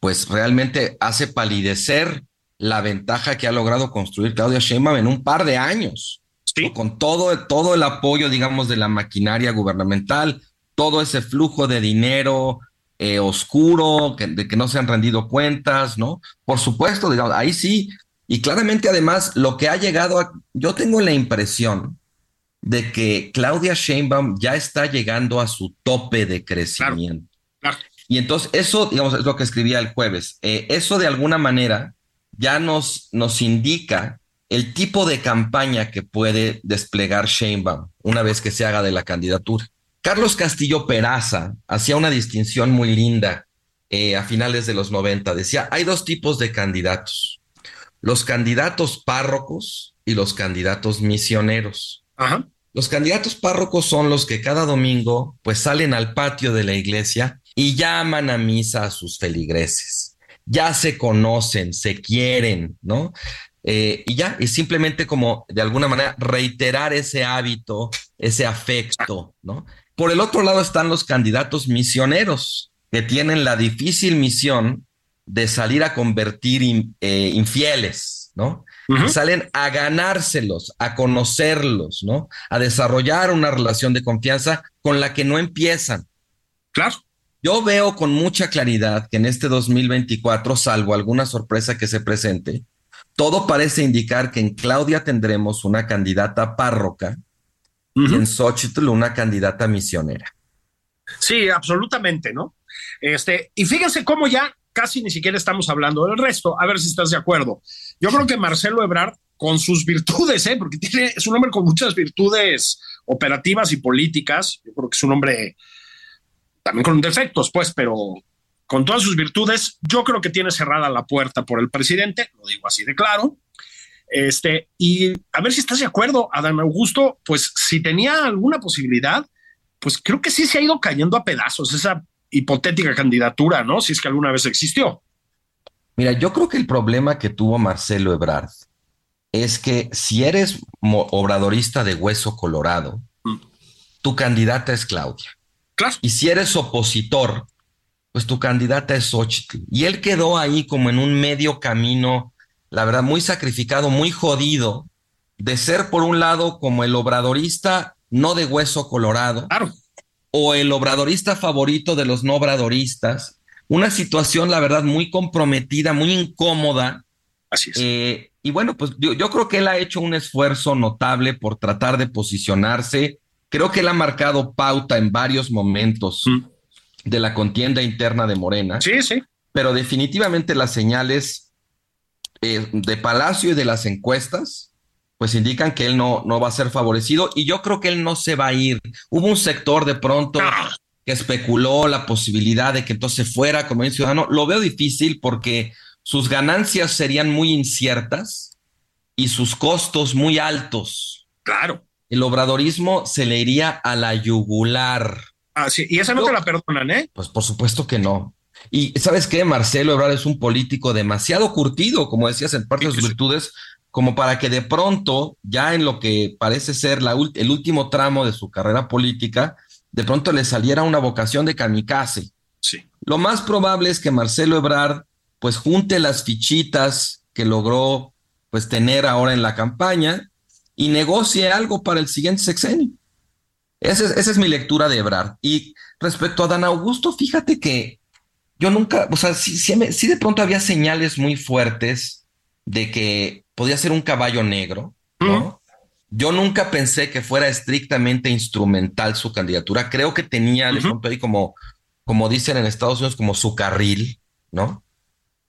pues realmente hace palidecer la ventaja que ha logrado construir Claudia Sheinbaum en un par de años. Sí. Con todo, todo el apoyo, digamos, de la maquinaria gubernamental, todo ese flujo de dinero eh, oscuro, de que no se han rendido cuentas, ¿no? Por supuesto, digamos, ahí sí. Y claramente, además, lo que ha llegado a. Yo tengo la impresión de que Claudia Sheinbaum ya está llegando a su tope de crecimiento. Y entonces eso, digamos, es lo que escribía el jueves. Eh, eso de alguna manera ya nos, nos indica el tipo de campaña que puede desplegar Sheinbaum una vez que se haga de la candidatura. Carlos Castillo Peraza hacía una distinción muy linda eh, a finales de los 90. Decía, hay dos tipos de candidatos, los candidatos párrocos y los candidatos misioneros. Ajá. Los candidatos párrocos son los que cada domingo pues salen al patio de la iglesia y llaman a misa a sus feligreses. Ya se conocen, se quieren, ¿no? Eh, y ya, es simplemente como de alguna manera reiterar ese hábito, ese afecto, ¿no? Por el otro lado están los candidatos misioneros, que tienen la difícil misión de salir a convertir eh, infieles, ¿no? Salen a ganárselos, a conocerlos, ¿no? A desarrollar una relación de confianza con la que no empiezan. Claro. Yo veo con mucha claridad que en este 2024, salvo alguna sorpresa que se presente, todo parece indicar que en Claudia tendremos una candidata párroca y en Xochitl una candidata misionera. Sí, absolutamente, ¿no? Este, y fíjense cómo ya casi ni siquiera estamos hablando del resto. A ver si estás de acuerdo. Yo creo que Marcelo Ebrard, con sus virtudes, ¿eh? porque tiene, es un hombre con muchas virtudes operativas y políticas. Yo creo que es un hombre también con defectos, pues, pero con todas sus virtudes, yo creo que tiene cerrada la puerta por el presidente, lo digo así de claro. Este, y a ver si estás de acuerdo, Adán Augusto, pues si tenía alguna posibilidad, pues creo que sí se ha ido cayendo a pedazos esa hipotética candidatura, ¿no? Si es que alguna vez existió. Mira, yo creo que el problema que tuvo Marcelo Ebrard es que si eres obradorista de hueso colorado, mm. tu candidata es Claudia. Claro. Y si eres opositor, pues tu candidata es Xochitl. Y él quedó ahí como en un medio camino, la verdad, muy sacrificado, muy jodido, de ser por un lado como el obradorista no de hueso colorado, claro o el obradorista favorito de los no obradoristas. Una situación, la verdad, muy comprometida, muy incómoda. Así es. Eh, y bueno, pues yo, creo que él ha hecho un esfuerzo notable por tratar de posicionarse. Creo que él ha marcado pauta en varios momentos mm. de la contienda interna de Morena. Sí, sí. Pero definitivamente las señales eh, de Palacio y de las encuestas pues indican que él no, no va a ser favorecido y yo creo que él no se va a ir. Hubo un sector de pronto que especuló la posibilidad de que entonces fuera como un ciudadano. Lo veo difícil porque sus ganancias serían muy inciertas y sus costos muy altos. Claro. El obradorismo se le iría a la yugular. Ah, sí, y esa no te la perdonan, ¿eh? Pues por supuesto que no. Y sabes qué, Marcelo Ebrard es un político demasiado curtido, como decías, en parte de sus virtudes, como para que de pronto, ya en lo que parece ser la, el último tramo de su carrera política, de pronto le saliera una vocación de kamikaze. Sí. Lo más probable es que Marcelo Ebrard pues junte las fichitas que logró pues tener ahora en la campaña y negocie algo para el siguiente sexenio. Esa es, esa es mi lectura de Ebrard. Y respecto a Dan Augusto, fíjate que yo nunca, o sea, sí, sí, de pronto había señales muy fuertes de que podía ser un caballo negro, ¿no? Yo nunca pensé que fuera estrictamente instrumental su candidatura. Creo que tenía de pronto ahí como, como dicen en Estados Unidos, como su carril, ¿no?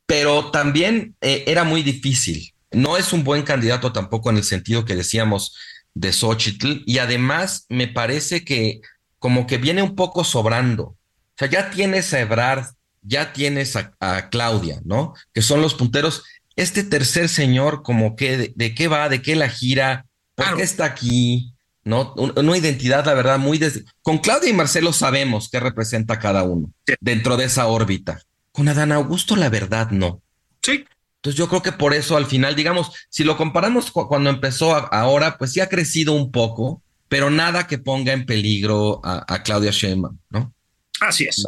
Pero también eh, era muy difícil. No es un buen candidato tampoco en el sentido que decíamos de Xochitl. Y además me parece que como que viene un poco sobrando. O sea, ya tienes a Ebrard, ya tienes a, Claudia, ¿no? Que son los punteros. Este tercer señor, como que, de, qué va? ¿De qué la gira? ¿Por qué está aquí? ¿No? Una identidad, la verdad, muy... Con Claudia y Marcelo sabemos qué representa cada uno dentro de esa órbita. Con Adán Augusto, la verdad, no. Sí. Entonces yo creo que por eso al final, digamos, si lo comparamos cuando empezó ahora, pues sí ha crecido un poco, pero nada que ponga en peligro a, Claudia Sheinbaum, ¿no? Así es.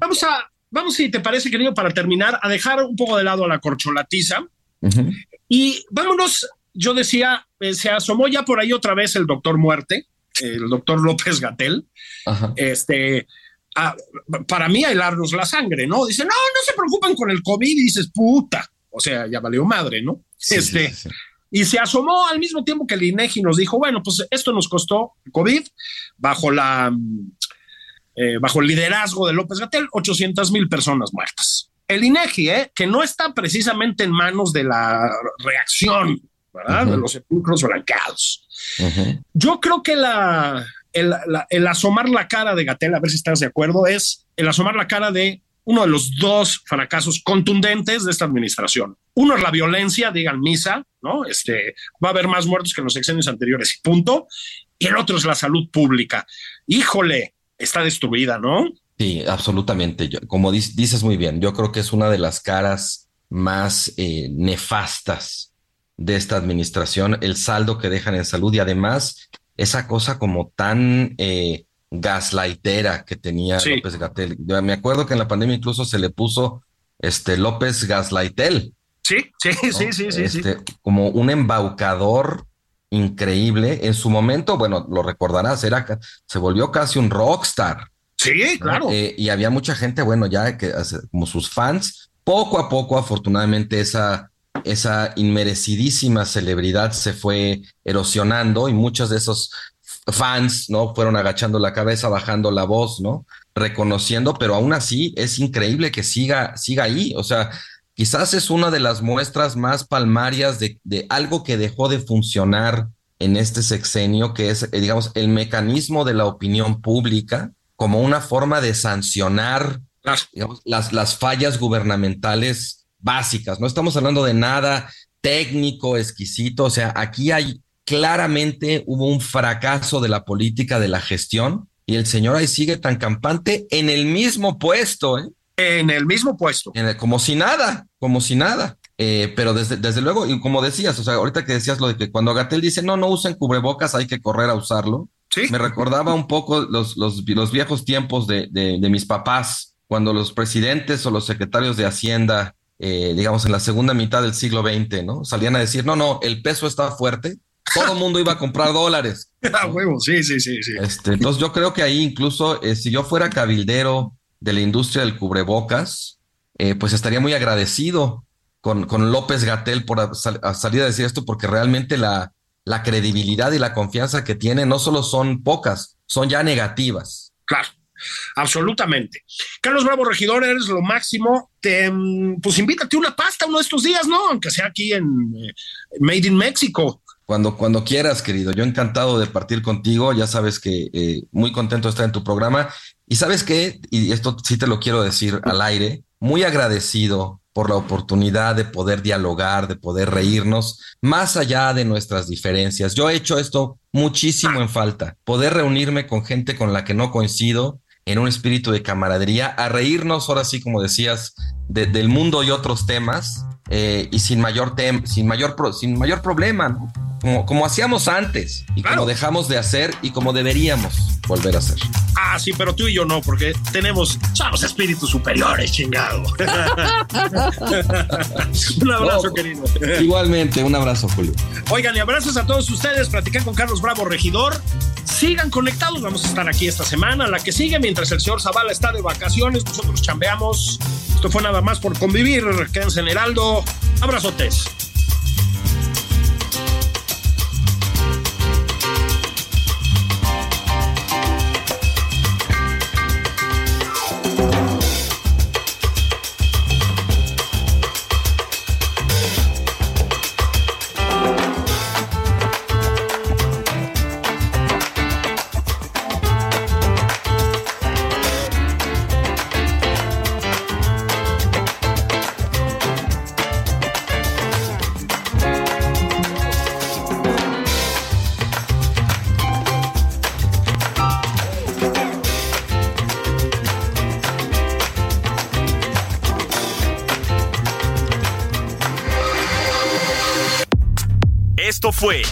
Vamos a, vamos, si te parece, querido, para terminar, a dejar un poco de lado a la corcholatiza y vámonos. Yo decía, eh, se asomó ya por ahí otra vez el doctor Muerte, el doctor López Gatel. Este, para mí, a helarnos la sangre, ¿no? Dice, no, no se preocupen con el COVID. Y dices, puta, o sea, ya valió madre, ¿no? este, y se asomó al mismo tiempo que el INEGI nos dijo, bueno, pues esto nos costó COVID bajo la eh, bajo el liderazgo de López Gatel, 800 mil personas muertas. El INEGI, eh, que no está precisamente en manos de la reacción, ¿verdad? De los sepulcros blanqueados. Yo creo que la el, el, asomar la cara de Gatel, a ver si estás de acuerdo, es el asomar la cara de uno de los dos fracasos contundentes de esta administración. Uno es la violencia, digan misa, ¿no? Este, va a haber más muertos que en los sexenios anteriores punto. Y el otro es la salud pública. Híjole, está destruida, ¿no? Sí, absolutamente. como dices muy bien, yo creo que es una de las caras más eh, nefastas de esta administración, el saldo que dejan en salud y además esa cosa como tan eh, gaslightera que tenía López Gatel. me acuerdo que en la pandemia incluso se le puso este López Gaslightel. Sí, sí, sí, sí, sí, este, Como un embaucador increíble. En su momento, bueno, lo recordarás, era se volvió casi un rockstar. Sí, claro. Eh, y había mucha gente, bueno, ya que como sus fans, poco a poco, afortunadamente, esa, esa inmerecidísima celebridad se fue erosionando y muchos de esos fans, ¿no? Fueron agachando la cabeza, bajando la voz, ¿no? Reconociendo, pero aún así es increíble que siga, siga ahí. O sea, quizás es una de las muestras más palmarias de, de algo que dejó de funcionar en este sexenio, que es, eh, digamos, el mecanismo de la opinión pública como una forma de sancionar las, las fallas gubernamentales básicas. No estamos hablando de nada técnico, exquisito. O sea, aquí hay claramente hubo un fracaso de la política de la gestión y el señor ahí sigue tan campante en el mismo puesto, ¿eh? En el mismo puesto. como si nada, como si nada. Eh, pero desde, desde luego, y como decías, o sea, ahorita que decías lo de que cuando Gatel dice, no, no usen cubrebocas, hay que correr a usarlo. ¿Sí? Me recordaba un poco los, los, los viejos tiempos de, de, mis papás, cuando los presidentes o los secretarios de Hacienda, eh, digamos, en la segunda mitad del siglo XX, ¿no? Salían a decir, no, no, el peso está fuerte, todo el mundo iba a comprar dólares. A huevo, sí, sí, sí, sí. Este, entonces yo creo que ahí incluso eh, si yo fuera cabildero de la industria del cubrebocas, eh, pues estaría muy agradecido con, con López Gatel por salir a decir esto, porque realmente la, la credibilidad y la confianza que tiene no solo son pocas, son ya negativas. Claro. Absolutamente. Carlos Bravo Regidor, eres lo máximo. Te, mm, pues invítate una pasta uno de estos días, ¿no? Aunque sea aquí en eh, Made in Mexico. Cuando, cuando quieras, querido. Yo encantado de partir contigo. Ya sabes que eh, muy contento de estar en tu programa. Y sabes qué, y esto sí te lo quiero decir al aire, muy agradecido por la oportunidad de poder dialogar, de poder reírnos, más allá de nuestras diferencias. Yo he hecho esto muchísimo en falta, poder reunirme con gente con la que no coincido en un espíritu de camaradería, a reírnos ahora sí, como decías, del mundo y otros temas, eh, y sin mayor, tem sin, mayor sin mayor problema, ¿no? Como, como hacíamos antes y como dejamos de hacer y como deberíamos volver a hacer. Ah, sí, pero tú y yo no, porque tenemos, somos espíritus superiores, chingado. un abrazo, querido. Igualmente, un abrazo, Julio. Oigan, y abrazos a todos ustedes. Platiqué con Carlos Bravo, regidor. sigan conectados. Vamos a estar aquí esta semana, la que sigue, mientras el señor Zavala está de vacaciones. Nosotros chambeamos. Esto fue nada más por convivir. Quédense en Heraldo. Abrazotes.